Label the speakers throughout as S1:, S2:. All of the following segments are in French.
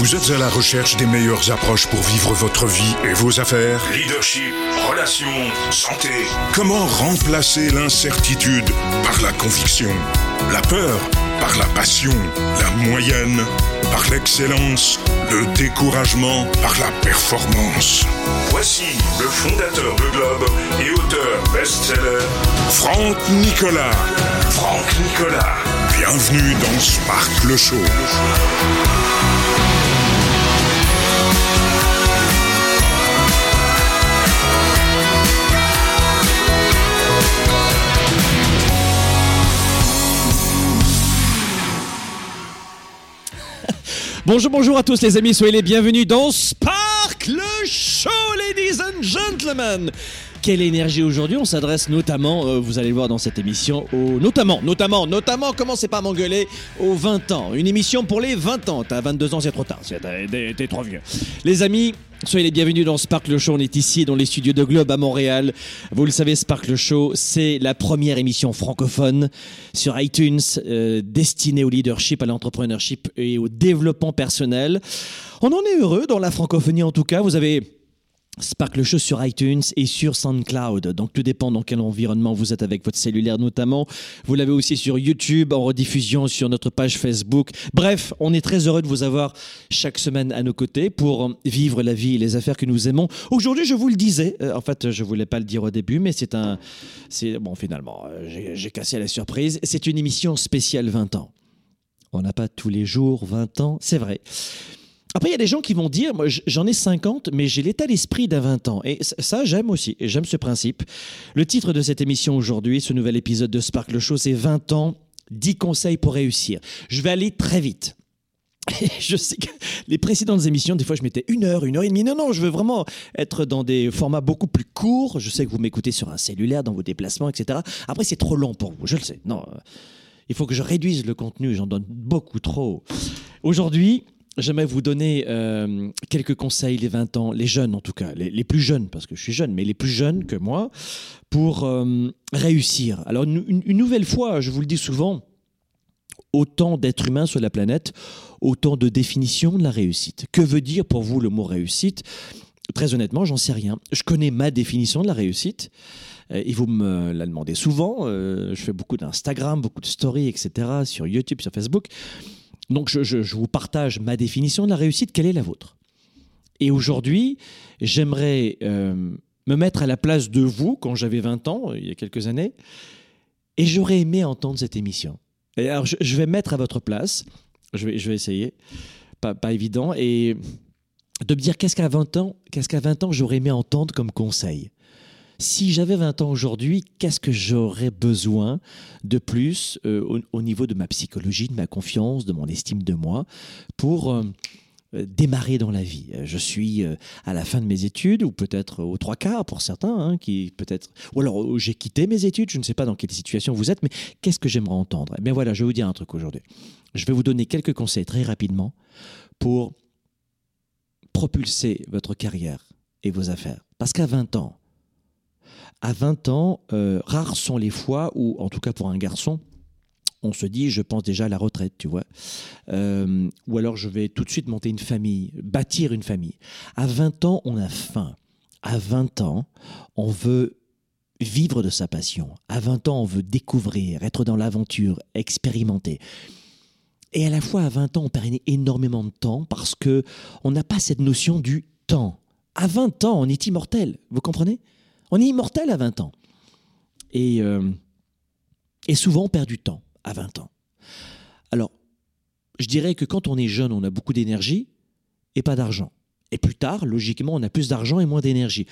S1: Vous êtes à la recherche des meilleures approches pour vivre votre vie et vos affaires Leadership, relations, santé. Comment remplacer l'incertitude par la conviction La peur par la passion La moyenne par l'excellence Le découragement par la performance? Voici le fondateur de Globe et auteur best-seller, Franck Nicolas. Franck Nicolas. Bienvenue dans Sparkle Show.
S2: Bonjour, bonjour à tous les amis, soyez les bienvenus dans Sparkle Show, ladies and gentlemen. Quelle énergie aujourd'hui On s'adresse notamment, euh, vous allez le voir dans cette émission, au, notamment, notamment, notamment, commencez pas à m'engueuler, aux 20 ans. Une émission pour les 20 ans. T'as 22 ans, c'est trop tard, t'es trop vieux. Les amis, soyez les bienvenus dans Sparkle Show. On est ici dans les studios de Globe à Montréal. Vous le savez, Sparkle Show, c'est la première émission francophone sur iTunes euh, destinée au leadership, à l'entrepreneurship et au développement personnel. On en est heureux dans la francophonie en tout cas. Vous avez Sparkle Show sur iTunes et sur SoundCloud. Donc tout dépend dans quel environnement vous êtes avec votre cellulaire notamment. Vous l'avez aussi sur YouTube, en rediffusion sur notre page Facebook. Bref, on est très heureux de vous avoir chaque semaine à nos côtés pour vivre la vie et les affaires que nous aimons. Aujourd'hui, je vous le disais, euh, en fait, je voulais pas le dire au début, mais c'est un... c'est Bon, finalement, euh, j'ai cassé la surprise. C'est une émission spéciale 20 ans. On n'a pas tous les jours 20 ans, c'est vrai. Après, il y a des gens qui vont dire, moi j'en ai 50, mais j'ai l'état d'esprit d'un 20 ans. Et ça, j'aime aussi, j'aime ce principe. Le titre de cette émission aujourd'hui, ce nouvel épisode de Sparkle Show, c'est 20 ans, 10 conseils pour réussir. Je vais aller très vite. Je sais que les précédentes émissions, des fois, je mettais une heure, une heure et demie. Non, non, je veux vraiment être dans des formats beaucoup plus courts. Je sais que vous m'écoutez sur un cellulaire, dans vos déplacements, etc. Après, c'est trop long pour vous, je le sais. Non, euh, il faut que je réduise le contenu, j'en donne beaucoup trop. Aujourd'hui, j'aimerais vous donner euh, quelques conseils, les 20 ans, les jeunes en tout cas, les, plus jeunes, parce que je suis jeune, mais les plus jeunes que moi, pour euh, réussir. Alors, une, une- nouvelle fois, je vous le dis souvent, autant d'êtres humains sur la planète, autant de définitions de la réussite. Que veut dire pour vous le mot réussite? Très honnêtement, j'en sais rien. Je connais ma définition de la réussite. Euh, Et vous me la demandez souvent. Je fais beaucoup d'Instagram, beaucoup de stories, etc. sur YouTube, sur Facebook. Donc je, je- vous partage ma définition de la réussite. Quelle est la vôtre? Et aujourd'hui, j'aimerais euh, me mettre à la place de vous quand j'avais 20 ans, il y a quelques années. Et j'aurais aimé entendre cette émission. Et alors, je, je vais me mettre à votre place. Je vais, je vais essayer. Pas, pas évident. Et de me dire qu'est-ce qu'à 20 ans, qu'est-ce qu'à 20 ans j'aurais aimé entendre comme conseil? Si j'avais 20 ans aujourd'hui, qu'est-ce que j'aurais besoin de plus euh, au, au niveau de ma psychologie, de ma confiance, de mon estime de moi, pour euh, démarrer dans la vie? Je suis euh, à la fin de mes études, ou peut-être aux trois quarts pour certains, hein, qui peut-être, ou alors j'ai quitté mes études. Je ne sais pas dans quelle situation vous êtes, mais qu'est-ce que j'aimerais entendre? Eh bien voilà, je vais vous dire un truc aujourd'hui. Je vais vous donner quelques conseils très rapidement pour propulser votre carrière et vos affaires. Parce qu'à 20 ans, à 20 ans, euh, rares sont les fois où, en tout cas pour un garçon, on se dit, je pense déjà à la retraite, tu vois. Euh, ou alors je vais tout de suite monter une famille, bâtir une famille. À 20 ans, on a faim. À 20 ans, on veut vivre de sa passion. À 20 ans, on veut découvrir, être dans l'aventure, expérimenter. Et à la fois, à 20 ans, on perd énormément de temps parce que on n'a pas cette notion du temps. À 20 ans, on est immortel. Vous comprenez? On est immortel à 20 ans. Et, euh, et souvent, on perd du temps à 20 ans. Alors, je dirais que quand on est jeune, on a beaucoup d'énergie et pas d'argent. Et plus tard, logiquement, on a plus d'argent et moins d'énergie.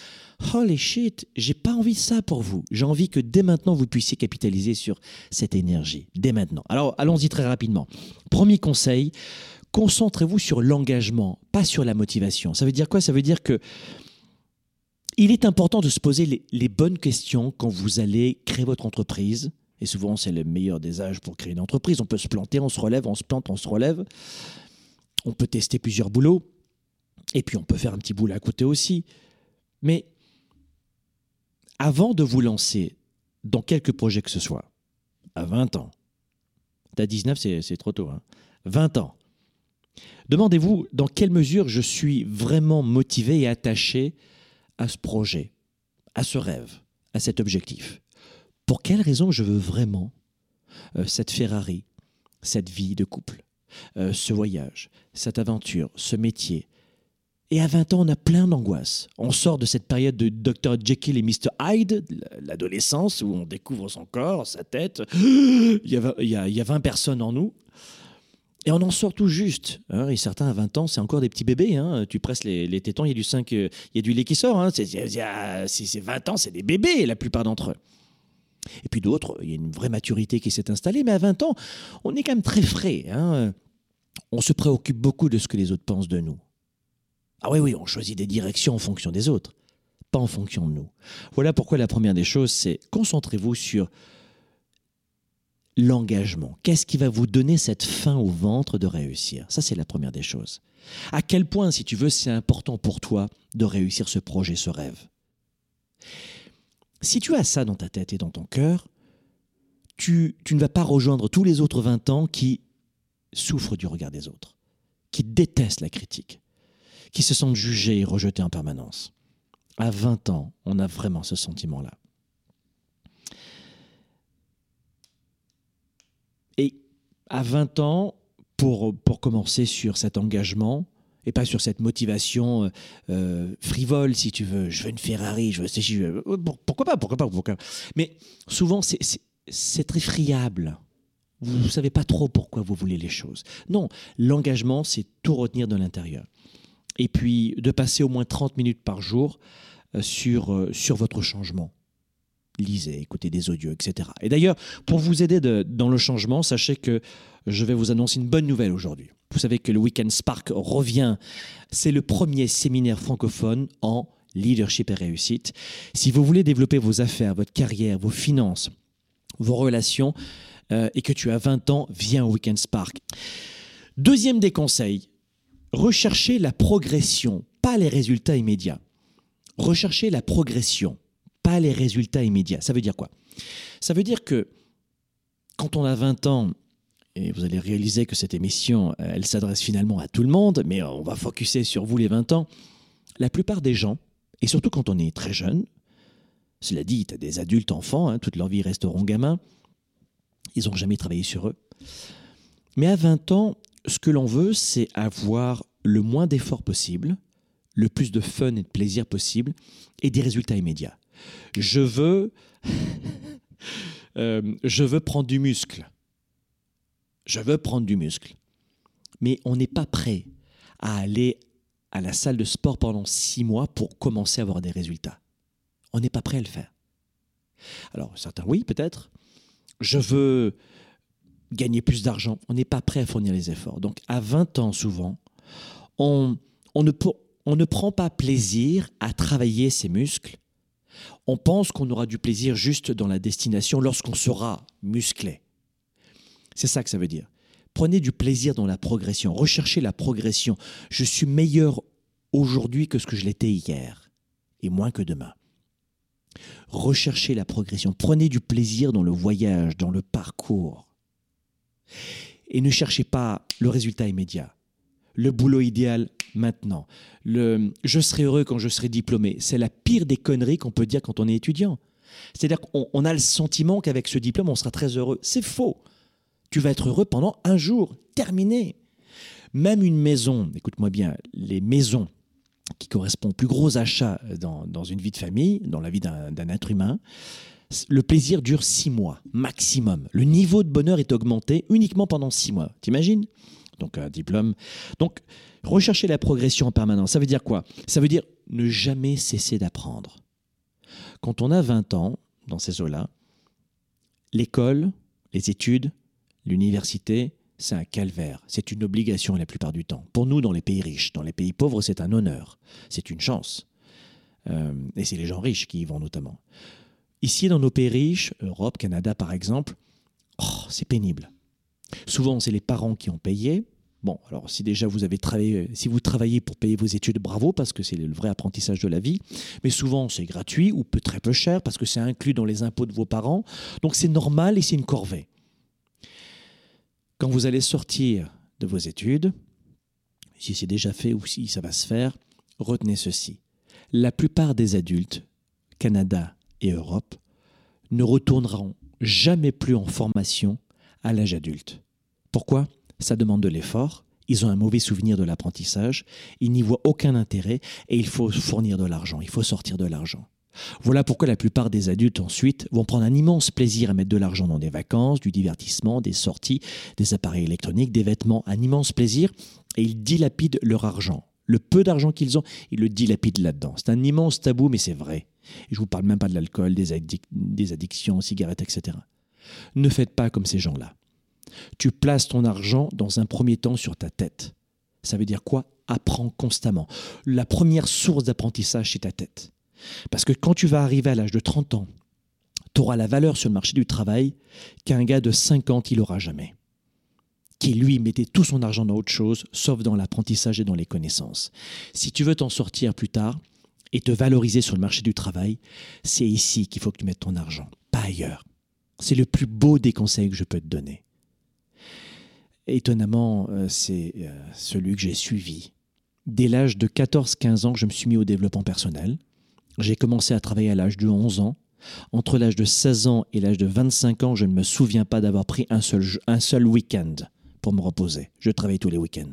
S2: Holy shit, j'ai pas envie de ça pour vous. J'ai envie que dès maintenant, vous puissiez capitaliser sur cette énergie. Dès maintenant. Alors, allons-y très rapidement. Premier conseil, concentrez-vous sur l'engagement, pas sur la motivation. Ça veut dire quoi? Ça veut dire que il est important de se poser les, bonnes questions quand vous allez créer votre entreprise. Et souvent, c'est le meilleur des âges pour créer une entreprise. On peut se planter, on se relève, on se plante, on se relève. On peut tester plusieurs boulots. Et puis, on peut faire un petit boulot à côté aussi. Mais avant de vous lancer dans quelque projet que ce soit, à 20 ans, t'as 19, c'est c'est trop tôt, hein, 20 ans, Demandez-vous dans quelle mesure je suis vraiment motivé et attaché à ce projet, à ce rêve, à cet objectif. Pour quelle raison je veux vraiment euh, cette Ferrari, cette vie de couple, euh, ce voyage, cette aventure, ce métier? Et à 20 ans, on a plein d'angoisses. On sort de cette période de Dr. Jekyll et Mr. Hyde, l'adolescence, où on découvre son corps, sa tête. Il y a, il y a 20 personnes en nous. Et on en sort tout juste. Hein. et certains à 20 ans, c'est encore des petits bébés. Hein. Tu presses les, tétons, il y a du 5, il y a du lait qui sort. Hein. C'est 20 ans, c'est des bébés, la plupart d'entre eux. Et puis d'autres, il y a une vraie maturité qui s'est installée, mais à 20 ans, on est quand même très frais. Hein. On se préoccupe beaucoup de ce que les autres pensent de nous. Ah oui, oui, on choisit des directions en fonction des autres, pas en fonction de nous. Voilà pourquoi la première des choses, c'est concentrez-vous sur l'engagement. Qu'est-ce qui va vous donner cette faim au ventre de réussir? Ça, c'est la première des choses. À quel point, si tu veux, c'est important pour toi de réussir ce projet, ce rêve? Si tu as ça dans ta tête et dans ton cœur, tu, ne vas pas rejoindre tous les autres 20 ans qui souffrent du regard des autres, qui détestent la critique, qui se sentent jugés et rejetés en permanence. À 20 ans, on a vraiment ce sentiment-là. Et à 20 ans, pour, pour commencer sur cet engagement, et pas sur cette motivation euh, euh, frivole, si tu veux. Je veux une Ferrari, je veux. Euh, pourquoi pas, pourquoi pas, pourquoi Mais souvent, c'est très friable. Vous ne savez pas trop pourquoi vous voulez les choses. Non, l'engagement, c'est tout retenir de l'intérieur. Et puis, de passer au moins 30 minutes par jour sur, sur votre changement lisez, écoutez des audios, etc. Et d'ailleurs, pour vous aider dans le changement, sachez que je vais vous annoncer une bonne nouvelle aujourd'hui. Vous savez que le Weekend Spark revient. C'est le premier séminaire francophone en leadership et réussite. Si vous voulez développer vos affaires, votre carrière, vos finances, vos relations, euh, et que tu as 20 ans, viens au Weekend Spark. Deuxième des conseils, recherchez la progression, pas les résultats immédiats. Recherchez la progression, pas les résultats immédiats. Ça veut dire quoi? Ça veut dire que quand on a 20 ans et vous allez réaliser que cette émission, euh, elle s'adresse finalement à tout le monde, mais on va focuser sur vous les 20 ans. La plupart des gens, et surtout quand on est très jeune, cela dit, tu as des adultes enfants, hein, toute leur vie resteront gamins, ils n'ont jamais travaillé sur eux. Mais à 20 ans, ce que l'on veut, c'est avoir le moins d'efforts possible, le plus de fun et de plaisir possible, et des résultats immédiats. Je veux, euh, je veux prendre du muscle je veux prendre du muscle. Mais on n'est pas prêt à aller à la salle de sport pendant six mois pour commencer à avoir des résultats. On n'est pas prêt à le faire. Alors, certains, oui, peut-être. Je veux gagner plus d'argent. On n'est pas prêt à fournir les efforts. Donc, à 20 ans, souvent, on, ne prend pas plaisir à travailler ses muscles. On pense qu'on aura du plaisir juste dans la destination lorsqu'on sera musclé. C'est ça que ça veut dire. Prenez du plaisir dans la progression, recherchez la progression. Je suis meilleur aujourd'hui que ce que je l'étais hier, et moins que demain. Recherchez la progression, prenez du plaisir dans le voyage, dans le parcours. Et ne cherchez pas le résultat immédiat, le boulot idéal maintenant, le je serai heureux quand je serai diplômé. C'est la pire des conneries qu'on peut dire quand on est étudiant. C'est-à-dire qu'on a le sentiment qu'avec ce diplôme, on sera très heureux. C'est faux. Tu vas être heureux pendant un jour, terminé. Même une maison, écoute-moi bien, les maisons qui correspondent aux plus gros achats dans, une vie de famille, dans la vie d'un être humain, le plaisir dure six mois, maximum. Le niveau de bonheur est augmenté uniquement pendant six mois. T'imagines? Donc un diplôme. Donc rechercher la progression en permanence, ça veut dire quoi? Ça veut dire ne jamais cesser d'apprendre. Quand on a 20 ans, dans ces eaux-là, l'école, les études, L'université, c'est un calvaire, c'est une obligation la plupart du temps. Pour nous, dans les pays riches, dans les pays pauvres, c'est un honneur, c'est une chance. Euh, et c'est les gens riches qui y vont notamment. Ici, dans nos pays riches, Europe, Canada par exemple, oh, c'est pénible. Souvent, c'est les parents qui ont payé. Bon, alors si déjà vous avez travaillé, si vous travaillez pour payer vos études, bravo, parce que c'est le vrai apprentissage de la vie. Mais souvent, c'est gratuit ou peut très peu cher, parce que c'est inclus dans les impôts de vos parents. Donc c'est normal et c'est une corvée. Quand vous allez sortir de vos études, si c'est déjà fait ou si ça va se faire, retenez ceci. La plupart des adultes, Canada et Europe, ne retourneront jamais plus en formation à l'âge adulte. Pourquoi? Ça demande de l'effort, ils ont un mauvais souvenir de l'apprentissage, ils n'y voient aucun intérêt et il faut fournir de l'argent, il faut sortir de l'argent. Voilà pourquoi la plupart des adultes ensuite vont prendre un immense plaisir à mettre de l'argent dans des vacances, du divertissement, des sorties, des appareils électroniques, des vêtements, un immense plaisir, et ils dilapident leur argent. Le peu d'argent qu'ils ont, ils le dilapident là-dedans. C'est un immense tabou, mais c'est vrai. Et je vous parle même pas de l'alcool, des, des addictions, cigarettes, etc. Ne faites pas comme ces gens-là. Tu places ton argent dans un premier temps sur ta tête. Ça veut dire quoi? Apprends constamment. La première source d'apprentissage, c'est ta tête. Parce que quand tu vas arriver à l'âge de 30 ans, tu auras la valeur sur le marché du travail qu'un gars de 50, il n'aura jamais. Qui, lui, mettait tout son argent dans autre chose, sauf dans l'apprentissage et dans les connaissances. Si tu veux t'en sortir plus tard et te valoriser sur le marché du travail, c'est ici qu'il faut que tu mettes ton argent, pas ailleurs. C'est le plus beau des conseils que je peux te donner. Étonnamment, euh, c'est euh, celui que j'ai suivi. Dès l'âge de 14-15 ans, je me suis mis au développement personnel. J'ai commencé à travailler à l'âge de 11 ans. Entre l'âge de 16 ans et l'âge de 25 ans, je ne me souviens pas d'avoir pris un seul, un seul week-end pour me reposer. Je travaillais tous les week-ends.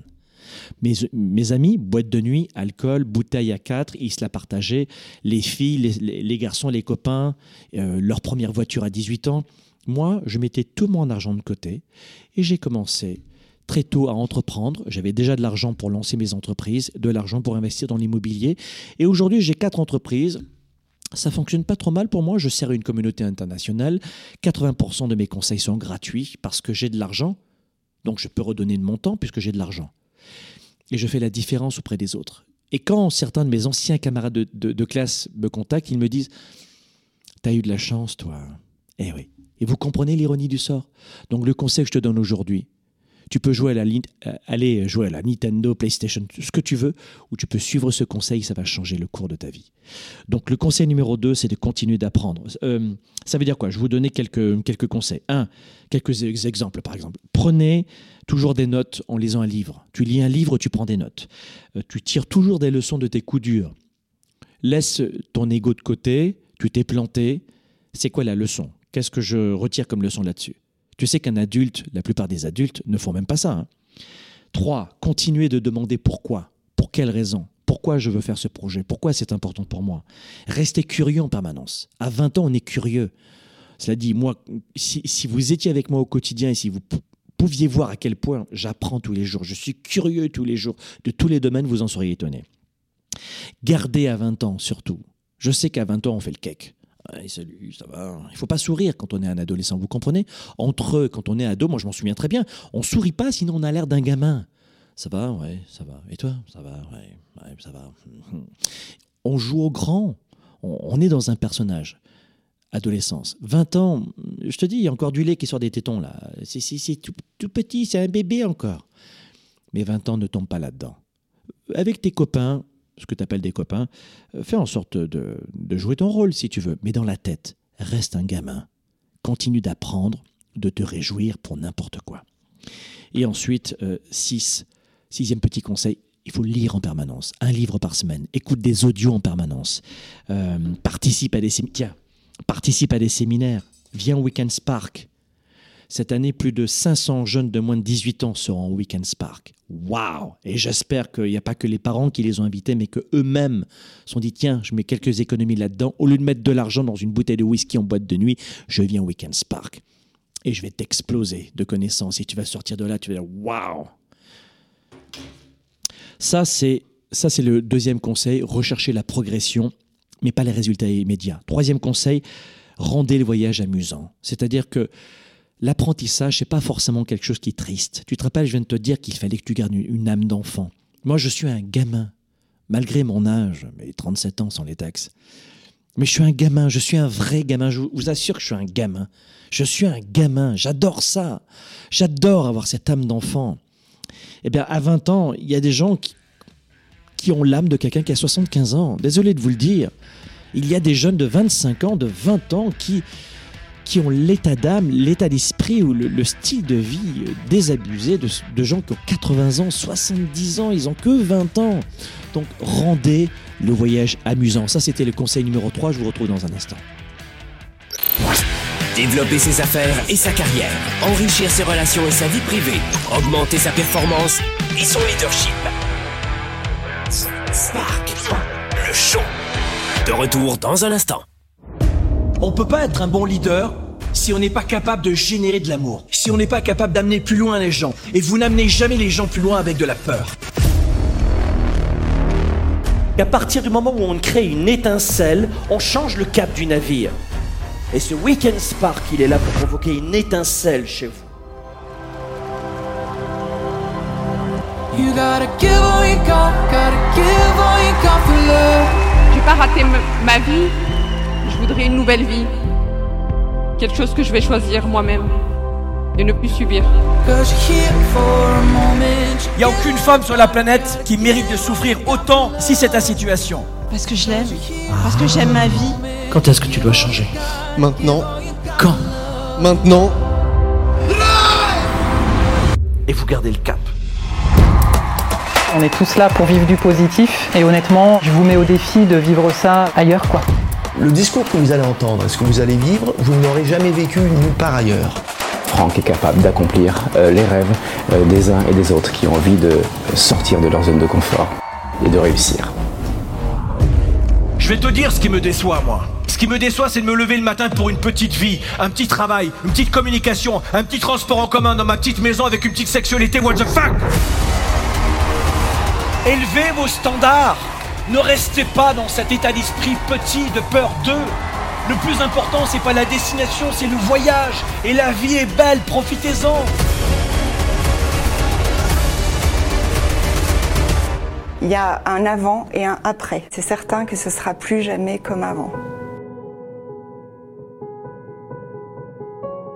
S2: Mes, amis, boîte de nuit, alcool, bouteille à quatre, ils se la partageaient. Les filles, les, garçons, les copains, euh, leur première voiture à 18 ans. Moi, je mettais tout mon argent de côté et j'ai commencé très tôt à entreprendre. J'avais déjà de l'argent pour lancer mes entreprises, de l'argent pour investir dans l'immobilier. Et aujourd'hui, j'ai quatre entreprises. Ça fonctionne pas trop mal pour moi. Je sers une communauté internationale. 80% de mes conseils sont gratuits parce que j'ai de l'argent. Donc je peux redonner de mon temps puisque j'ai de l'argent. Et je fais la différence auprès des autres. Et quand certains de mes anciens camarades de, classe me contactent, ils me disent T'as eu de la chance, toi. Eh oui. Et vous comprenez l'ironie du sort. Donc le conseil que je te donne aujourd'hui, tu peux jouer à la, euh, aller jouer à la Nintendo, PlayStation, ce que tu veux, ou tu peux suivre ce conseil, ça va changer le cours de ta vie. Donc le conseil numéro 2, c'est de continuer d'apprendre. Euh, ça veut dire quoi? Je vais vous donner quelques, quelques conseils. Un, quelques exemples par exemple. Prenez toujours des notes en lisant un livre. Tu lis un livre, tu prends des notes. Euh, tu tires toujours des leçons de tes coups durs. Laisse ton ego de côté, tu t'es planté. C'est quoi la leçon? Qu'est-ce que je retire comme leçon là-dessus? Tu sais qu'un adulte, la plupart des adultes, ne font même pas ça. Hein. Trois, continuer de demander pourquoi. Pour quelle raison Pourquoi je veux faire ce projet Pourquoi c'est important pour moi Restez curieux en permanence. À 20 ans, on est curieux. Cela dit, moi, si, si vous étiez avec moi au quotidien et si vous pouviez voir à quel point j'apprends tous les jours, je suis curieux tous les jours, de tous les domaines, vous en seriez étonné. Gardez à 20 ans surtout. Je sais qu'à 20 ans, on fait le cake salut, ça va. Il faut pas sourire quand on est un adolescent, vous comprenez? Entre eux, quand on est ado, moi je m'en souviens très bien, on sourit pas sinon on a l'air d'un gamin. Ça va, ouais, ça va. Et toi? Ça va, ouais, ouais, ça va. On joue au grand. On, est dans un personnage. Adolescence. 20 ans, je te dis, il y a encore du lait qui sort des tétons là. C'est tout petit, c'est un bébé encore. Mais 20 ans ne tombe pas là-dedans. Avec tes copains, ce que tu appelles des copains, euh, fais en sorte de, jouer ton rôle si tu veux. Mais dans la tête, reste un gamin. Continue d'apprendre, de te réjouir pour n'importe quoi. Et ensuite, euh, six, sixième petit conseil, il faut lire en permanence, un livre par semaine, écoute des audios en permanence, euh, participe à des séminaires, participe à des séminaires, viens au Weekend Spark, cette année, plus de 500 jeunes de moins de 18 ans seront au Weekend Spark. Waouh Et j'espère qu'il n'y a pas que les parents qui les ont invités, mais qu'eux-mêmes sont dit tiens, je mets quelques économies là-dedans. Au lieu de mettre de l'argent dans une bouteille de whisky en boîte de nuit, je viens au Weekend Spark. Et je vais t'exploser de connaissances. Et tu vas sortir de là, tu vas dire waouh Ça, c'est. Ça, c'est le deuxième conseil, rechercher la progression, mais pas les résultats immédiats. Troisième conseil, rendez le voyage amusant. C'est-à-dire que l'apprentissage, c'est pas forcément quelque chose qui est triste. Tu te rappelles, je viens de te dire qu'il fallait que tu gardes une, âme d'enfant. Moi, je suis un gamin, malgré mon âge, mais 37 ans sans les taxes. Mais je suis un gamin, je suis un vrai gamin, je vous assure que je suis un gamin. Je suis un gamin, j'adore ça. J'adore avoir cette âme d'enfant. Eh bien, à 20 ans, il y a des gens qui, qui ont l'âme de quelqu'un qui a 75 ans. Désolé de vous le dire. Il y a des jeunes de 25 ans, de 20 ans qui, qui ont l'état d'âme, l'état d'esprit ou le, style de vie désabusé de, de gens qui ont 80 ans, 70 ans, ils ont que 20 ans. Donc rendez le voyage amusant. Ça, c'était le conseil numéro 3. Je vous retrouve dans un instant.
S3: Développer ses affaires et sa carrière, enrichir ses relations et sa vie privée, augmenter sa performance et son leadership. Spark, le show. De retour dans un instant.
S4: On peut pas être un bon leader si on n'est pas capable de générer de l'amour, si on n'est pas capable d'amener plus loin les gens. Et vous n'amenez jamais les gens plus loin avec de la peur. À partir du moment où on crée une étincelle, on change le cap du navire. Et ce Weekend Spark, il est là pour provoquer une étincelle chez vous. You gotta give all you got, gotta
S5: give all you got for love. Je vais pas rater ma vie, je voudrais une nouvelle vie. Quelque chose que je vais choisir moi-même et ne plus subir. Il
S4: n'y a aucune femme sur la planète qui mérite de souffrir autant si c'est ta situation.
S6: Parce que je l'aime, parce que j'aime ma vie.
S4: Quand est-ce que tu dois changer?
S7: Maintenant.
S4: Quand?
S7: Maintenant.
S4: Et vous gardez le cap.
S8: On est tous là pour vivre du positif et honnêtement, je vous mets au défi de vivre ça ailleurs quoi.
S7: Le discours que vous allez entendre, ce que vous allez vivre, vous ne l'aurez jamais vécu nulle part ailleurs.
S9: Franck est capable d'accomplir euh, les rêves euh, des uns et des autres qui ont envie de sortir de leur zone de confort et de réussir.
S4: Je vais te dire ce qui me déçoit, moi. Ce qui me déçoit, c'est de me lever le matin pour une petite vie, un petit travail, une petite communication, un petit transport en commun dans ma petite maison avec une petite sexualité. What the fuck? Élevez vos standards. Ne restez pas dans cet état d'esprit petit de peur d'eux. Le plus important, c'est pas la destination, c'est le voyage. Et la vie est belle, profitez-en.
S10: Il y a un avant et un après. C'est certain que ce sera plus jamais comme avant.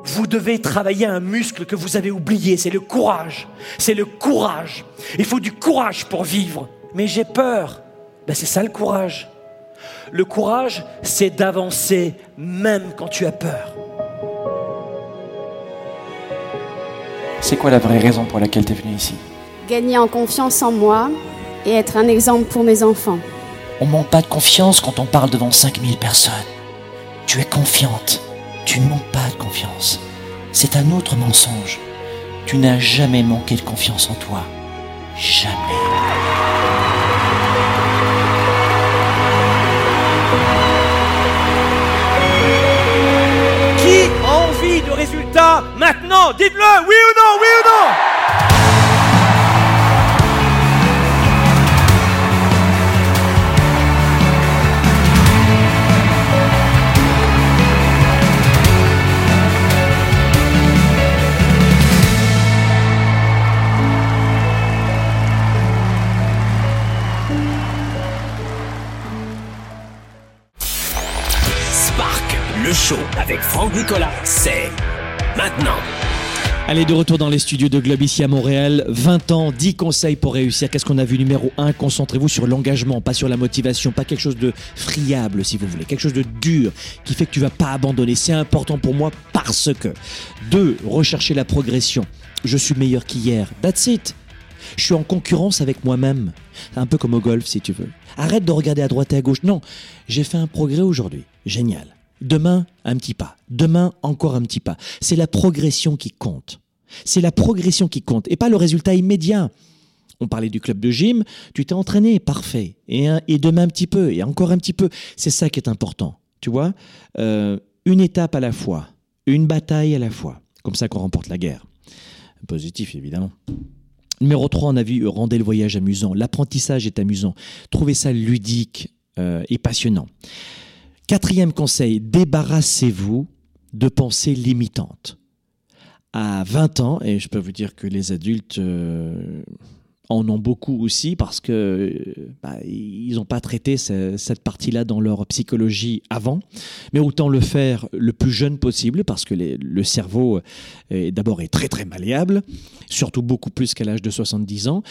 S4: Vous devez travailler un muscle que vous avez oublié, c'est le courage. C'est le courage. Il faut du courage pour vivre. Mais j'ai peur. Ben, c'est ça le courage. Le courage, c'est d'avancer même quand tu as peur.
S11: C'est quoi la vraie raison pour laquelle tu es venu ici?
S12: Gagner en confiance en moi et être un exemple pour mes enfants.
S13: On manque pas de confiance quand on parle devant 5000 personnes. Tu es confiante. Tu ne manques pas de confiance. C'est un autre mensonge. Tu n'as jamais manqué de confiance en toi. Jamais.
S4: Résultats maintenant Dites-le, oui ou non, oui ou non.
S3: Le show avec Franck Nicolas, c'est maintenant.
S2: Allez, de retour dans les studios de Globe ici à Montréal. 20 ans, 10 conseils pour réussir. Qu'est-ce qu'on a vu Numéro 1, concentrez-vous sur l'engagement, pas sur la motivation, pas quelque chose de friable si vous voulez, quelque chose de dur qui fait que tu vas pas abandonner. C'est important pour moi parce que. 2. Rechercher la progression. Je suis meilleur qu'hier. That's it. Je suis en concurrence avec moi-même. Un peu comme au golf si tu veux. Arrête de regarder à droite et à gauche. Non, j'ai fait un progrès aujourd'hui. Génial. Demain, un petit pas. Demain, encore un petit pas. C'est la progression qui compte. C'est la progression qui compte et pas le résultat immédiat. On parlait du club de gym, tu t'es entraîné, parfait. Et, et demain un petit peu, et encore un petit peu. C'est ça qui est important. Tu vois euh, Une étape à la fois, une bataille à la fois. Comme ça qu'on remporte la guerre. Positif, évidemment. Numéro 3, on a vu rendre le voyage amusant. L'apprentissage est amusant. Trouvez ça ludique euh, et passionnant. Quatrième conseil, débarrassez-vous de pensées limitantes. À 20 ans, et je peux vous dire que les adultes euh, en ont beaucoup aussi parce que bah, ils n'ont pas traité cette partie-là dans leur psychologie avant, mais autant le faire le plus jeune possible parce que le cerveau est d'abord est très très malléable, surtout beaucoup plus qu'à l'âge de 70 ans,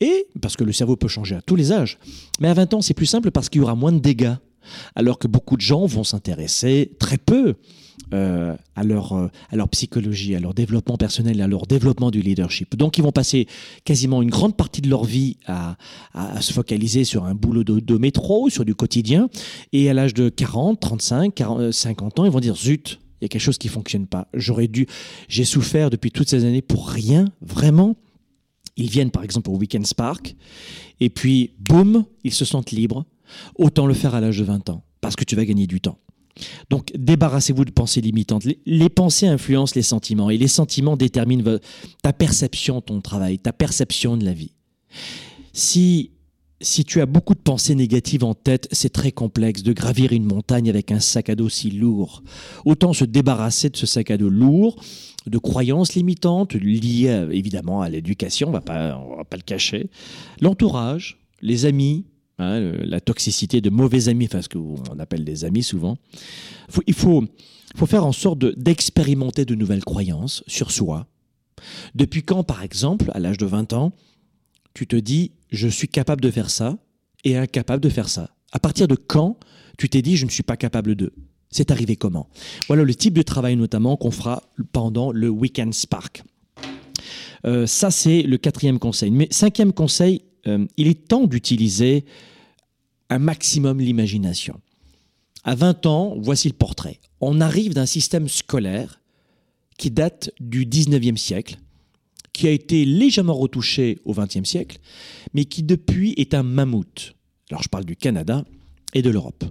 S2: et parce que le cerveau peut changer à tous les âges. Mais à 20 ans, c'est plus simple parce qu'il y aura moins de dégâts Alors que beaucoup de gens vont s'intéresser très peu euh, à, leur, euh, à leur psychologie, à leur développement personnel, à leur développement du leadership. Donc ils vont passer quasiment une grande partie de leur vie à, à, se focaliser sur un boulot de, de, métro, sur du quotidien. Et à l'âge de 40, 35, 40, 50 ans, ils vont dire, zut, il y a quelque chose qui fonctionne pas. J'aurais dû, j'ai souffert depuis toutes ces années pour rien, vraiment. Ils viennent par exemple au Weekend Spark, et puis boum, ils se sentent libres. Autant le faire à l'âge de 20 ans, parce que tu vas gagner du temps. Donc débarrassez-vous de pensées limitantes. Les, pensées influencent les sentiments, et les sentiments déterminent ta perception de ton travail, ta perception de la vie. Si si tu as beaucoup de pensées négatives en tête, c'est très complexe de gravir une montagne avec un sac à dos si lourd. Autant se débarrasser de ce sac à dos lourd, de croyances limitantes liées évidemment à l'éducation, on pas, va pas le cacher, l'entourage, les amis, hein, la toxicité de mauvais amis, enfin ce qu'on appelle des amis souvent. il faut, faire en sorte d'expérimenter de nouvelles croyances sur soi. Depuis quand, par exemple, à l'âge de 20 ans, tu te dis je suis capable de faire ça et incapable de faire ça? À partir de quand tu t'es dit je ne suis pas capable de? C'est arrivé comment? Voilà le type de travail notamment qu'on fera pendant le Weekend Spark. Euh, ça, c'est le quatrième conseil. Mais cinquième conseil, euh, il est temps d'utiliser un maximum l'imagination. À 20 ans, voici le portrait. On arrive d'un système scolaire qui date du 19e siècle, qui a été légèrement retouché au XXe siècle, mais qui depuis est un mammouth. Alors je parle du Canada et de l'Europe.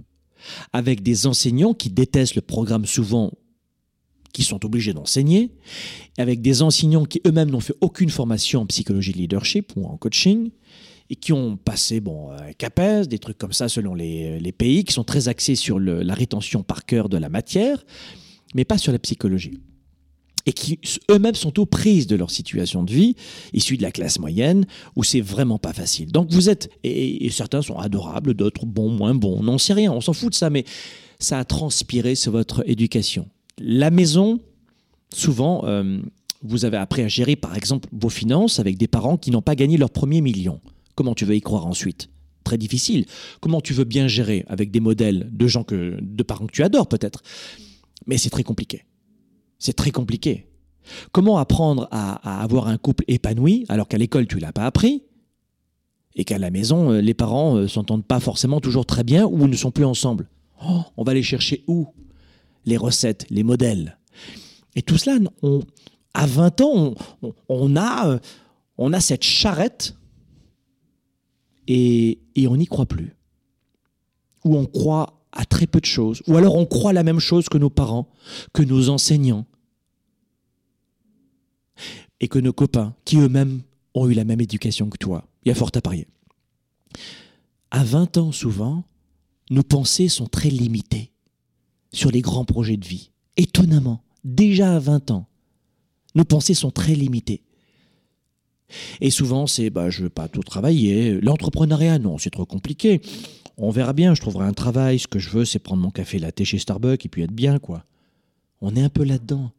S2: Avec des enseignants qui détestent le programme souvent qui sont obligés d'enseigner, avec des enseignants qui eux-mêmes n'ont fait aucune formation en psychologie de leadership ou en coaching, et qui ont passé bon, un CAPES, des trucs comme ça selon les, pays, qui sont très axés sur la rétention par cœur de la matière, mais pas sur la psychologie et qui eux-mêmes sont aux prises de leur situation de vie, issus de la classe moyenne, où c'est vraiment pas facile. Donc vous êtes, et, certains sont adorables, d'autres bons, moins bons, on n'en sait rien, on s'en fout de ça, mais ça a transpiré sur votre éducation. La maison, souvent, euh, vous avez appris à gérer par exemple vos finances avec des parents qui n'ont pas gagné leur premier million. Comment tu veux y croire ensuite? Très difficile. Comment tu veux bien gérer avec des modèles de gens que, de parents que tu adores peut-être? Mais c'est très compliqué. C'est très compliqué. Comment apprendre à, avoir un couple épanoui alors qu'à l'école tu l'as pas appris? Et qu'à la maison euh, les parents euh, s'entendent pas forcément toujours très bien ou ne sont plus ensemble oh, On va les chercher où? Les recettes, les modèles. Et tout cela, à 20 ans, on, a, euh, on a cette charrette et, et on n'y croit plus. Ou on croit à très peu de choses, ou alors on croit la même chose que nos parents, que nos enseignants, et que nos copains, qui eux-mêmes ont eu la même éducation que toi. Il y a fort à parier. À 20 ans, souvent, nos pensées sont très limitées sur les grands projets de vie. Étonnamment, déjà à 20 ans, nos pensées sont très limitées. Et souvent, c'est bah, je ne veux pas tout travailler. L'entrepreneuriat, non, c'est trop compliqué on verra bien, je trouverai un travail, ce que je veux, c'est prendre mon café latte chez Starbucks et puis être bien, quoi. On est un peu là-dedans.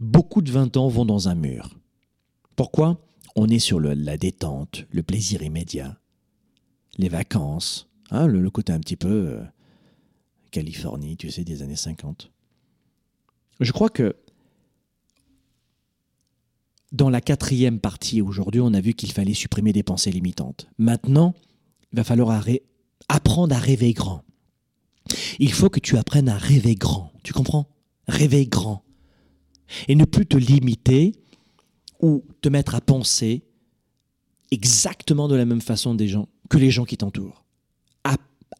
S2: Beaucoup de 20 ans vont dans un mur. Pourquoi? On est sur la détente, le plaisir immédiat, les vacances, hein, le, côté un petit peu euh, Californie, tu sais, des années 50. Je crois que dans la quatrième partie aujourd'hui, on a vu qu'il fallait supprimer des pensées limitantes. Maintenant, il va falloir apprendre à rêver grand. Il faut que tu apprennes à rêver grand. Tu comprends? Rêver grand. Et ne plus te limiter ou te mettre à penser exactement de la même façon que les gens qui t'entourent.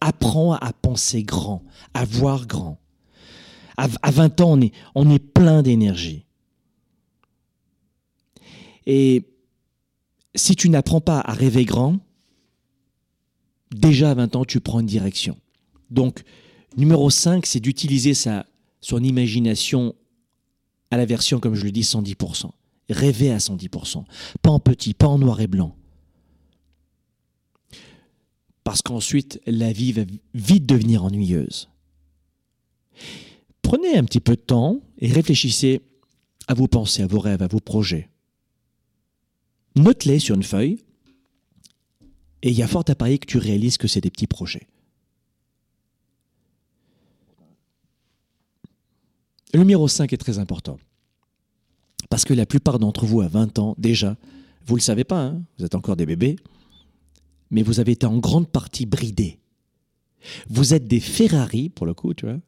S2: Apprends à penser grand, à voir grand. À, 20 ans, on est, plein d'énergie. Et si tu n'apprends pas à rêver grand, déjà à 20 ans, tu prends une direction. Donc, numéro 5, c'est d'utiliser sa, son imagination à la version, comme je le dis, 110%. Rêver à 110%. Pas en petit, pas en noir et blanc parce qu'ensuite la vie va vite devenir ennuyeuse. Prenez un petit peu de temps et réfléchissez à vos pensées, à vos rêves, à vos projets. Note-les sur une feuille et il y a fort à parier que tu réalises que c'est des petits projets. Le numéro 5 est très important. Parce que la plupart d'entre vous à 20 ans, déjà, vous ne le savez pas, hein, vous êtes encore des bébés, mais vous avez été en grande partie bridés. Vous êtes des Ferrari, pour le coup, tu vois.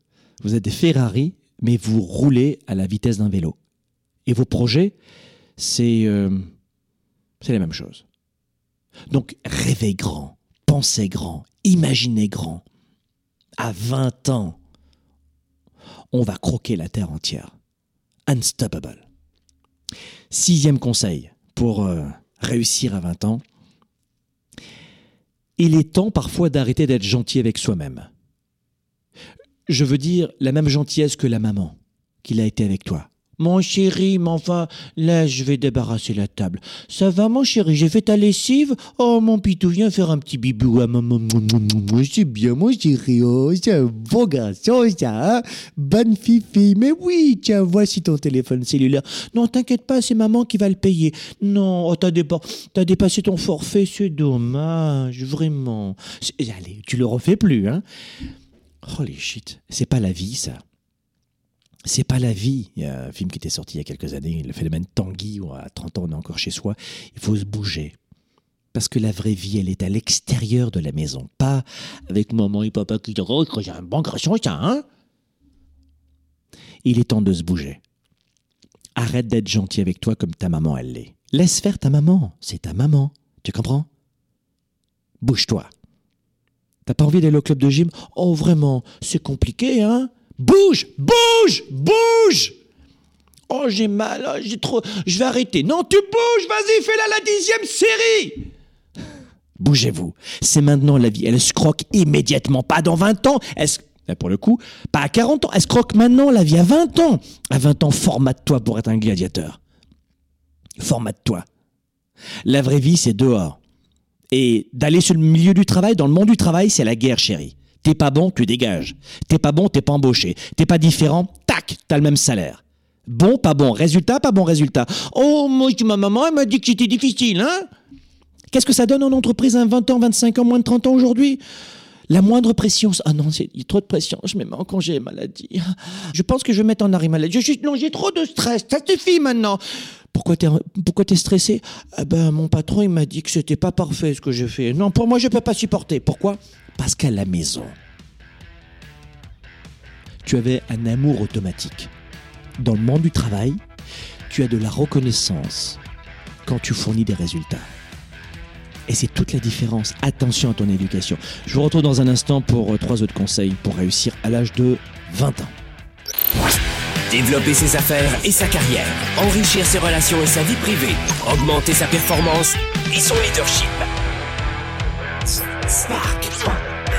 S2: Vous êtes des Ferrari, mais vous roulez à la vitesse d'un vélo. Et vos projets, c'est euh, c'est la même chose. Donc rêvez grand, pensez grand, imaginez grand. À 20 ans, on va croquer la terre entière. Unstoppable. Sixième conseil pour euh, réussir à 20 ans, il est temps parfois d'arrêter d'être gentil avec soi-même. Je veux dire la même gentillesse que la maman qu'il a été avec toi. Mon chéri, mais enfin, là, je vais débarrasser la table. Ça va, mon chéri, j'ai fait ta lessive? Oh, mon pitou, viens faire un petit bibou à maman. C'est bien, mon chéri. Oh, c'est un beau garçon, ça. Hein? Bonne fifi. Mais oui, tiens, voici ton téléphone cellulaire. Non, t'inquiète pas, c'est maman qui va le payer. Non, oh, t'as as dépassé ton forfait, c'est dommage, vraiment. Allez, tu le refais plus, hein? Holy shit, c'est pas la vie, ça. C'est pas la vie. Il y a un film qui était sorti il y a quelques années, le phénomène Tanguy, où à 30 ans on est encore chez soi. Il faut se bouger. Parce que la vraie vie, elle est à l'extérieur de la maison, pas avec maman et papa qui disent Oh, j'ai un bon garçon, ça, hein Il est temps de se bouger. Arrête d'être gentil avec toi comme ta maman, elle l'est. Laisse faire ta maman, c'est ta maman. Tu comprends? Bouge-toi. T'as pas envie d'aller au club de gym? Oh, vraiment, c'est compliqué, hein Bouge, bouge, bouge Oh, j'ai mal, oh, j'ai trop. Je vais arrêter. Non, tu bouges, vas-y, fais-la la dixième série Bougez-vous. C'est maintenant la vie. Elle se croque immédiatement, pas dans 20 ans. Elle se... Pour le coup, pas à 40 ans. Elle se croque maintenant la vie à 20 ans. À 20 ans, formate-toi pour être un gladiateur. Formate-toi. La vraie vie, c'est dehors. Et d'aller sur le milieu du travail, dans le monde du travail, c'est la guerre, chérie. T'es pas bon, tu dégages. T'es pas bon, t'es pas embauché. T'es pas différent, tac, t'as le même salaire. Bon, pas bon. Résultat, pas bon résultat. Oh, moi, ma maman, elle m'a dit que c'était difficile, hein Qu'est-ce que ça donne en entreprise à 20 ans, 25 ans, moins de 30 ans aujourd'hui? La moindre pression. Ah non, il y a trop de pression. Je me mets en congé maladie. Je pense que je vais mettre en arrêt maladie. Je, non, j'ai trop de stress. Ça suffit maintenant. Pourquoi t'es pourquoi es stressé? Ah ben, Mon patron, il m'a dit que c'était pas parfait ce que j'ai fait. Non, pour moi, je peux pas supporter. Pourquoi? Parce qu'à la maison, tu avais un amour automatique. Dans le monde du travail, tu as de la reconnaissance quand tu fournis des résultats. Et c'est toute la différence. Attention à ton éducation. Je vous retrouve dans un instant pour euh, trois autres conseils pour réussir à l'âge de 20 ans.
S3: Développer ses affaires et sa carrière, enrichir ses relations et sa vie privée, augmenter sa performance et son leadership. Spark,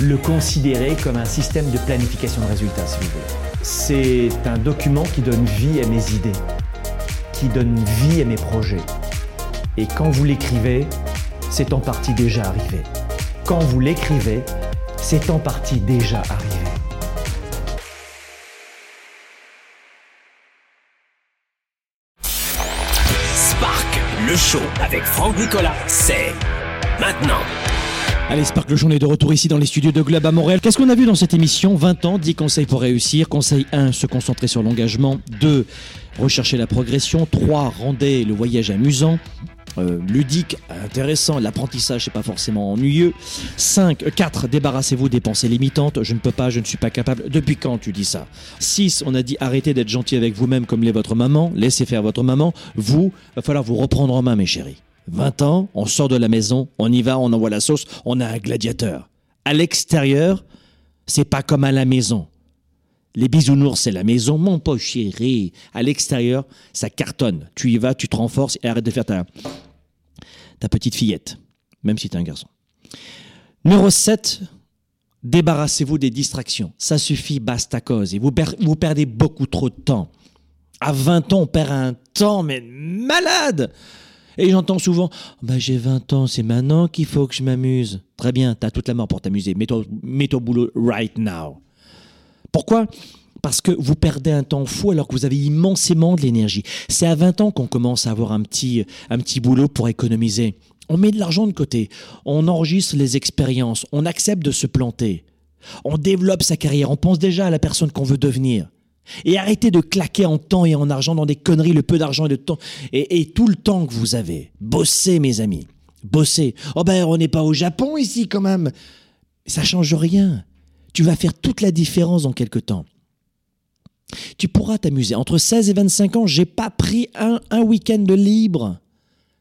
S4: le considérer comme un système de planification de résultats, si vous voulez. C'est un document qui donne vie à mes idées, qui donne vie à mes projets. Et quand vous l'écrivez, c'est en partie déjà arrivé. Quand vous l'écrivez, c'est en partie déjà arrivé.
S3: Spark, le show avec Franck Nicolas, c'est maintenant.
S2: Allez, Spark le Show, on est de retour ici dans les studios de Globe à Montréal. Qu'est-ce qu'on a vu dans cette émission 20 ans, 10 conseils pour réussir. Conseil 1, se concentrer sur l'engagement. 2, rechercher la progression. 3, rendez le voyage amusant. Euh, ludique, intéressant, l'apprentissage c'est pas forcément ennuyeux. 5, 4, débarrassez-vous des pensées limitantes, je ne peux pas, je ne suis pas capable. Depuis quand tu dis ça 6, on a dit arrêtez d'être gentil avec vous-même comme l'est votre maman, laissez faire votre maman. Vous, va falloir vous reprendre en main mes chéris. 20 ans, on sort de la maison, on y va, on envoie la sauce, on a un gladiateur. À l'extérieur, c'est pas comme à la maison. Les bisounours, c'est la maison, mon pauvre chéri. À l'extérieur, ça cartonne. Tu y vas, tu te renforces et arrête de faire ta, ta petite fillette, même si tu es un garçon. Numéro 7, débarrassez-vous des distractions. Ça suffit, basta cause. Et vous, vous perdez beaucoup trop de temps. À 20 ans, on perd un temps, mais malade Et j'entends souvent bah, J'ai 20 ans, c'est maintenant qu'il faut que je m'amuse. Très bien, t'as toute la mort pour t'amuser. Mets-toi au boulot right now. Pourquoi? Parce que vous perdez un temps fou alors que vous avez immensément de l'énergie. C'est à 20 ans qu'on commence à avoir un petit, un petit boulot pour économiser. On met de l'argent de côté, on enregistre les expériences, on accepte de se planter, on développe sa carrière, on pense déjà à la personne qu'on veut devenir. Et arrêtez de claquer en temps et en argent dans des conneries, le peu d'argent et de temps et, tout le temps que vous avez. Bossez, mes amis. Bossez. Oh ben, on n'est pas au Japon ici quand même. Ça change rien. Tu vas faire toute la différence dans quelques temps. Tu pourras t'amuser. Entre 16 et 25 ans, j'ai pas pris un, week-end de libre.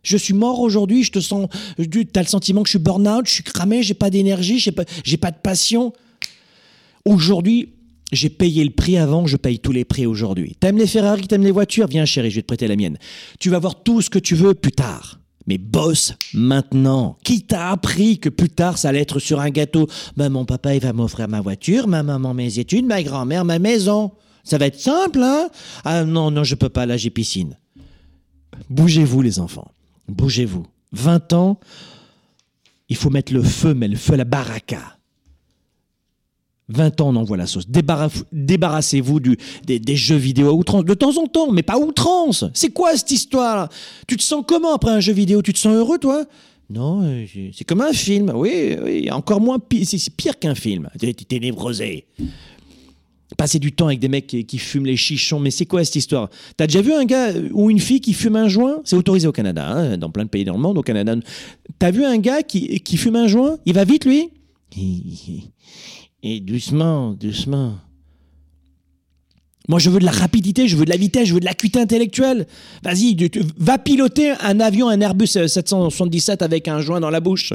S2: Je suis mort aujourd'hui, je te sens. Tu as le sentiment que je suis burn-out, je suis cramé, j'ai pas d'énergie, j'ai pas, pas de passion. Aujourd'hui, j'ai payé le prix avant, je paye tous les prix aujourd'hui. T'aimes les Ferrari, t'aimes les voitures? Viens chérie, je vais te prêter la mienne. Tu vas avoir tout ce que tu veux plus tard. Mais bosse maintenant. Qui t'a appris que plus tard ça allait être sur un gâteau? Ben, Mon papa il va m'offrir ma voiture, ma maman mes études, ma grand-mère ma maison. Ça va être simple, hein? Ah non, non, je peux pas, là j'ai piscine. Bougez-vous les enfants, bougez-vous. 20 ans, il faut mettre le feu, mais le feu à la baraka. 20 ans, on envoie la sauce. Débarra- Débarrassez-vous des, des jeux vidéo à outrance. De temps en temps, mais pas outrance. C'est quoi cette histoire Tu te sens comment après un jeu vidéo? Tu te sens heureux, toi? Non, euh, c'est comme un film. Oui, encore moins pire. C'est pire qu'un film. T'es névrosé. Passer du temps avec des mecs qui, fument les chichons, mais c'est quoi cette histoire? T'as déjà vu un gars ou une fille qui fume un joint? C'est autorisé au Canada, hein, dans plein de pays dans le monde, au Canada. T'as vu un gars qui, qui fume un joint? Il va vite, lui? Et doucement, doucement. Moi, je veux de la rapidité, je veux de la vitesse, je veux de l'acuité intellectuelle. Vas-y, va piloter un avion, un Airbus euh, 777 avec un joint dans la bouche.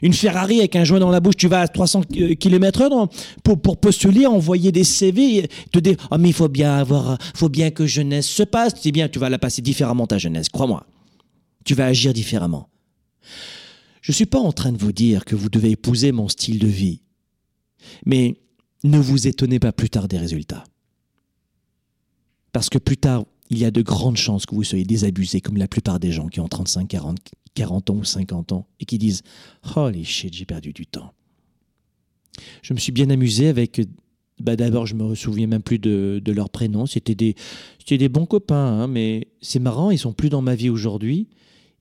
S2: Une Ferrari avec un joint dans la bouche, tu vas à 300 km/h pour, pour postuler, envoyer des CV, te dire Ah, mais il faut bien avoir, faut bien que jeunesse se passe. C'est bien, tu vas la passer différemment ta jeunesse, crois-moi. Tu vas agir différemment. Je ne suis pas en train de vous dire que vous devez épouser mon style de vie. Mais ne vous étonnez pas plus tard des résultats. Parce que plus tard, il y a de grandes chances que vous soyez désabusé comme la plupart des gens qui ont 35, 40, 40 ans ou 50 ans et qui disent Holy shit, j'ai perdu du temps. Je me suis bien amusé avec. Bah D'abord, je me souviens même plus de, de leur prénom. C'était des, des bons copains, hein, mais c'est marrant, ils sont plus dans ma vie aujourd'hui.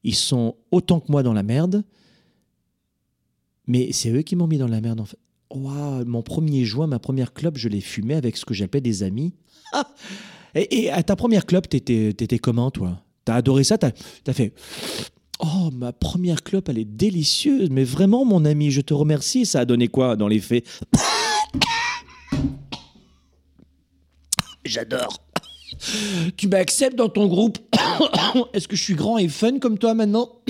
S2: Ils sont autant que moi dans la merde. Mais c'est eux qui m'ont mis dans la merde en fait. Waouh, mon premier joint, ma première clope, je l'ai fumé avec ce que j'appelais des amis. Et, à ta première clope, t'étais, t'étais comment, toi? T'as adoré ça? T'as as fait Oh, ma première clope, elle est délicieuse. Mais vraiment, mon ami, je te remercie. Ça a donné quoi dans les faits? J'adore. Tu m'acceptes dans ton groupe Est-ce que je suis grand et fun comme toi maintenant?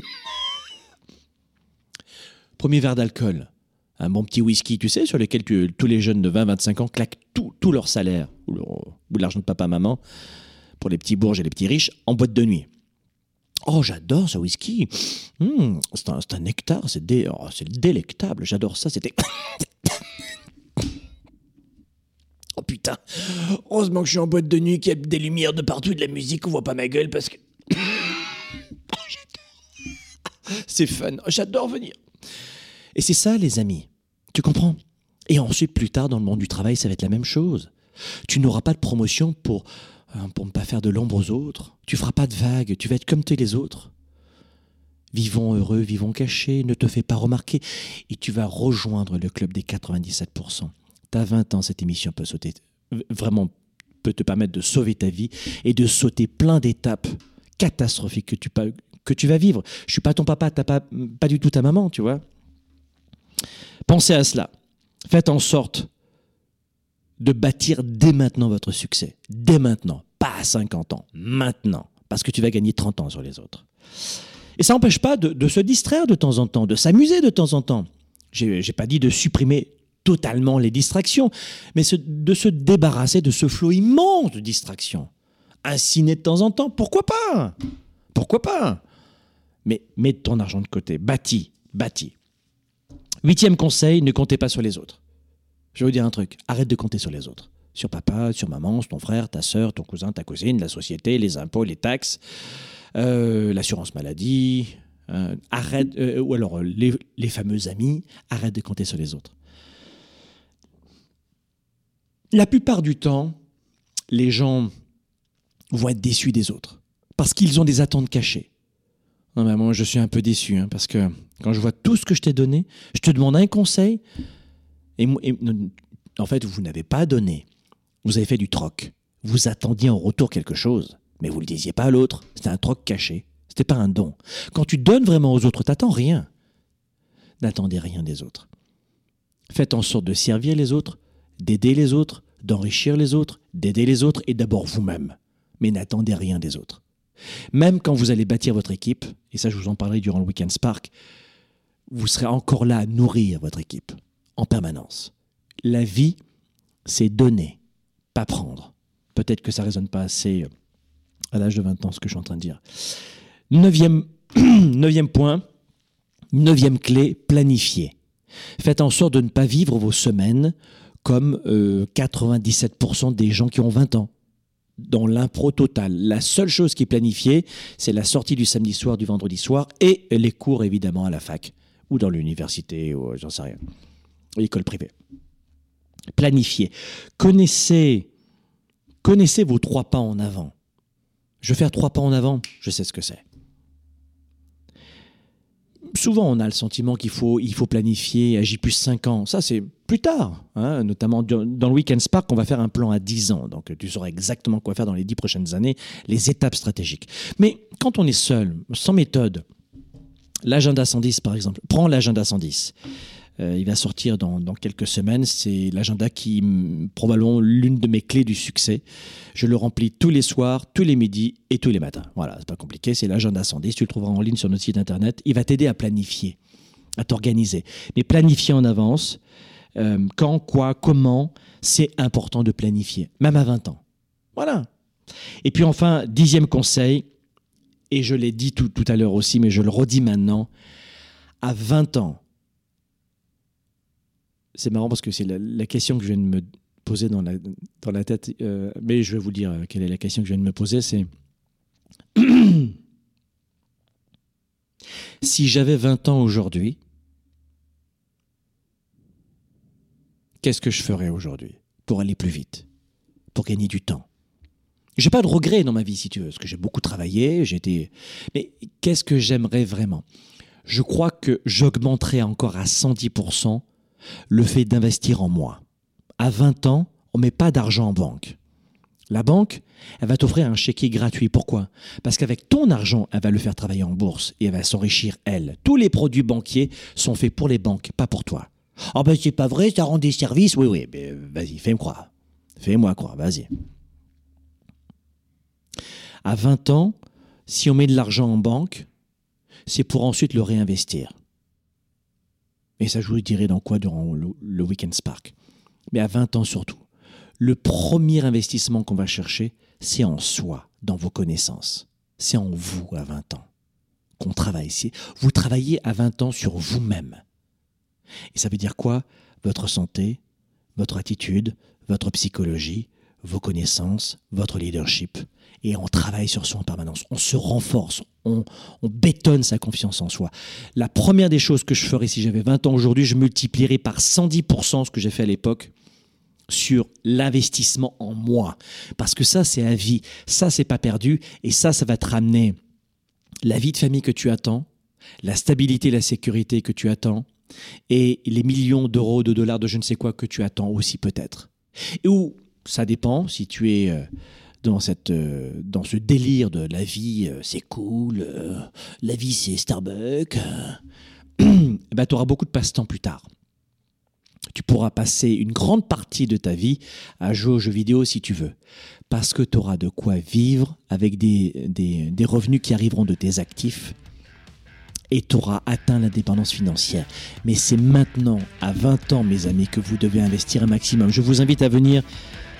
S2: Premier verre d'alcool. Un bon petit whisky, tu sais, sur lequel tous les jeunes de 20-25 ans claquent tout, leur salaire, ou, ou l'argent de papa-maman, pour les petits bourges et les petits riches, en boîte de nuit. Oh, j'adore ce whisky. Hum, c'est un, nectar, oh, c'est délectable. J'adore ça. C'était. oh putain. Heureusement que je suis en boîte de nuit, qu'il y a des lumières de partout, de la musique, on voit pas ma gueule parce que. Oh, j'adore. c'est fun. J'adore venir. Et c'est ça, les amis. Tu comprends? Et ensuite, plus tard, dans le monde du travail, ça va être la même chose. Tu n'auras pas de promotion pour, euh, pour ne pas faire de l'ombre aux autres. Tu feras pas de vagues. Tu vas être comme tous les autres. Vivons heureux, vivons cachés, ne te fais pas remarquer. Et tu vas rejoindre le club des 97%. T'as 20 ans, cette émission peut sauter. Vraiment, peut te permettre de sauver ta vie et de sauter plein d'étapes catastrophiques que tu, que tu vas vivre. Je suis pas ton papa, t'as pas, pas du tout ta maman, tu vois. Pensez à cela. Faites en sorte de bâtir dès maintenant votre succès. Dès maintenant. Pas à 50 ans. Maintenant. Parce que tu vas gagner 30 ans sur les autres. Et ça n'empêche pas de, se distraire de temps en temps, de s'amuser de temps en temps. J'ai pas dit de supprimer totalement les distractions, mais de se débarrasser de ce flot immense de distractions. Un ciné de temps en temps, pourquoi pas? Pourquoi pas? Mais mets ton argent de côté, bâtis, bâtis. Huitième conseil, ne comptez pas sur les autres. Je vais vous dire un truc, arrête de compter sur les autres. Sur papa, sur maman, sur ton frère, ta soeur, ton cousin, ta cousine, la société, les impôts, les taxes, euh, l'assurance maladie, euh, arrête, euh, ou alors les, les fameux amis, arrête de compter sur les autres. La plupart du temps, les gens vont être déçus des autres parce qu'ils ont des attentes cachées. Non, mais moi, je suis un peu déçu hein, parce que quand je vois tout ce que je t'ai donné, je te demande un conseil et, en fait, vous n'avez pas donné. Vous avez fait du troc. Vous attendiez en retour quelque chose, mais vous ne le disiez pas à l'autre. C'était un troc caché. C'était pas un don. Quand tu donnes vraiment aux autres, t'attends rien. N'attendez rien des autres. Faites en sorte de servir les autres, d'aider les autres, d'enrichir les autres, d'aider les autres et d'abord vous-même. Mais n'attendez rien des autres. Même quand vous allez bâtir votre équipe, et ça je vous en parlerai durant le Weekend Spark, vous serez encore là à nourrir votre équipe en permanence. La vie, c'est donner, pas prendre. Peut-être que ça ne résonne pas assez euh, à l'âge de 20 ans ce que je suis en train de dire. Neuvième, neuvième point, neuvième clé, planifier. Faites en sorte de ne pas vivre vos semaines comme euh, 97% des gens qui ont 20 ans. Dans l'impro total. La seule chose qui est planifiée, c'est la sortie du samedi soir, du vendredi soir et les cours évidemment à la fac ou dans l'université ou euh, j'en sais rien. L'école privée. Planifier. Connaissez, connaissez vos trois pas en avant. Je vais faire trois pas en avant, je sais ce que c'est souvent on a le sentiment qu'il faut, il faut planifier J plus 5 ans. Ça, c'est plus tard. hein, notamment dans dans le Weekend Spark, on va faire un plan à 10 ans. Donc tu sauras exactement quoi faire dans les 10 prochaines années, les étapes stratégiques. Mais quand on est seul, sans méthode, l'agenda 110 par exemple, prends l'agenda 110. Euh, il va sortir dans, quelques semaines. C'est l'agenda qui, probablement, l'une de mes clés du succès. Je le remplis tous les soirs, tous les midis et tous les matins. Voilà, c'est pas compliqué. C'est l'agenda 110. Tu le trouveras en ligne sur notre site internet. Il va t'aider à planifier, à t'organiser. Mais planifier en avance, euh, quand, quoi, comment, c'est important de planifier, même à 20 ans. Voilà. Et puis enfin, dixième conseil, et je l'ai dit tout, à l'heure aussi, mais je le redis maintenant, à 20 ans, c'est marrant parce que c'est la, question que je viens de me poser dans la, dans la tête, euh, mais je vais vous dire euh, quelle est la question que je viens de me poser, c'est si j'avais 20 ans aujourd'hui, qu'est-ce que je ferais aujourd'hui pour aller plus vite, pour gagner du temps? J'ai pas de regrets dans ma vie, si tu veux, parce que j'ai beaucoup travaillé, j'ai été... Mais qu'est-ce que j'aimerais vraiment? Je crois que j'augmenterais encore à 110% le fait d'investir en moi. À 20 ans, on met pas d'argent en banque. La banque, elle va t'offrir un chéquier gratuit. Pourquoi? Parce qu'avec ton argent, elle va le faire travailler en bourse et elle va s'enrichir, elle. Tous les produits banquiers sont faits pour les banques, pas pour toi. Ah ben c'est pas vrai, ça rend des services. Oui, oui, mais vas-y, fais-moi croire. Fais-moi croire, vas-y. À 20 ans, si on met de l'argent en banque, c'est pour ensuite le réinvestir. Et ça, je vous dirai dans quoi durant le, Weekend Spark. Mais à 20 ans surtout, le premier investissement qu'on va chercher, c'est en soi, dans vos connaissances. C'est en vous à 20 ans qu'on travaille. Vous travaillez à 20 ans sur vous-même. Et ça veut dire quoi? Votre santé, votre attitude, votre psychologie, vos connaissances, votre leadership. Et on travaille sur soi en permanence. On se renforce, on, on bétonne sa confiance en soi. La première des choses que je ferais si j'avais 20 ans aujourd'hui, je multiplierais par 110% ce que j'ai fait à l'époque sur l'investissement en moi. Parce que ça, c'est à vie. Ça, c'est pas perdu. Et ça, ça va te ramener la vie de famille que tu attends, la stabilité, la sécurité que tu attends, et les millions d'euros, de dollars, de je ne sais quoi que tu attends aussi peut-être. Et où ça dépend si tu es euh, dans, cette, euh, dans ce délire de la vie, euh, c'est cool, la vie c'est Starbucks, bah, tu auras beaucoup de passe-temps plus tard. Tu pourras passer une grande partie de ta vie à jouer aux jeux vidéo si tu veux. Parce que tu auras de quoi vivre avec des, des, des revenus qui arriveront de tes actifs et tu auras atteint l'indépendance financière. Mais c'est maintenant, à 20 ans, mes amis, que vous devez investir un maximum. Je vous invite à venir,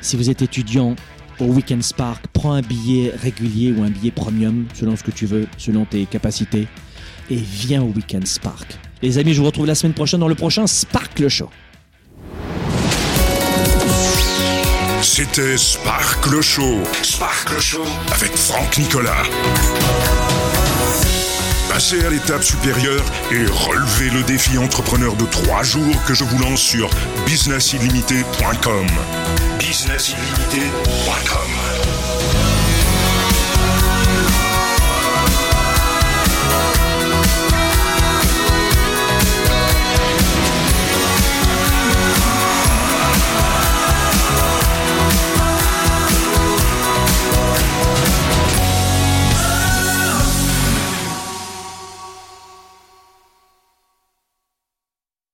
S2: si vous êtes étudiant, au Weekend Spark. Prends un billet régulier ou un billet premium, selon ce que tu veux, selon tes capacités, et viens au Weekend Spark. Les amis, je vous retrouve la semaine prochaine dans le prochain Spark le Show.
S1: C'était Spark le Show. Spark le Show avec Franck Nicolas. Passez à l'étape supérieure et relevez le défi entrepreneur de trois jours que je vous lance sur businessillimité.com. Businessillimité.com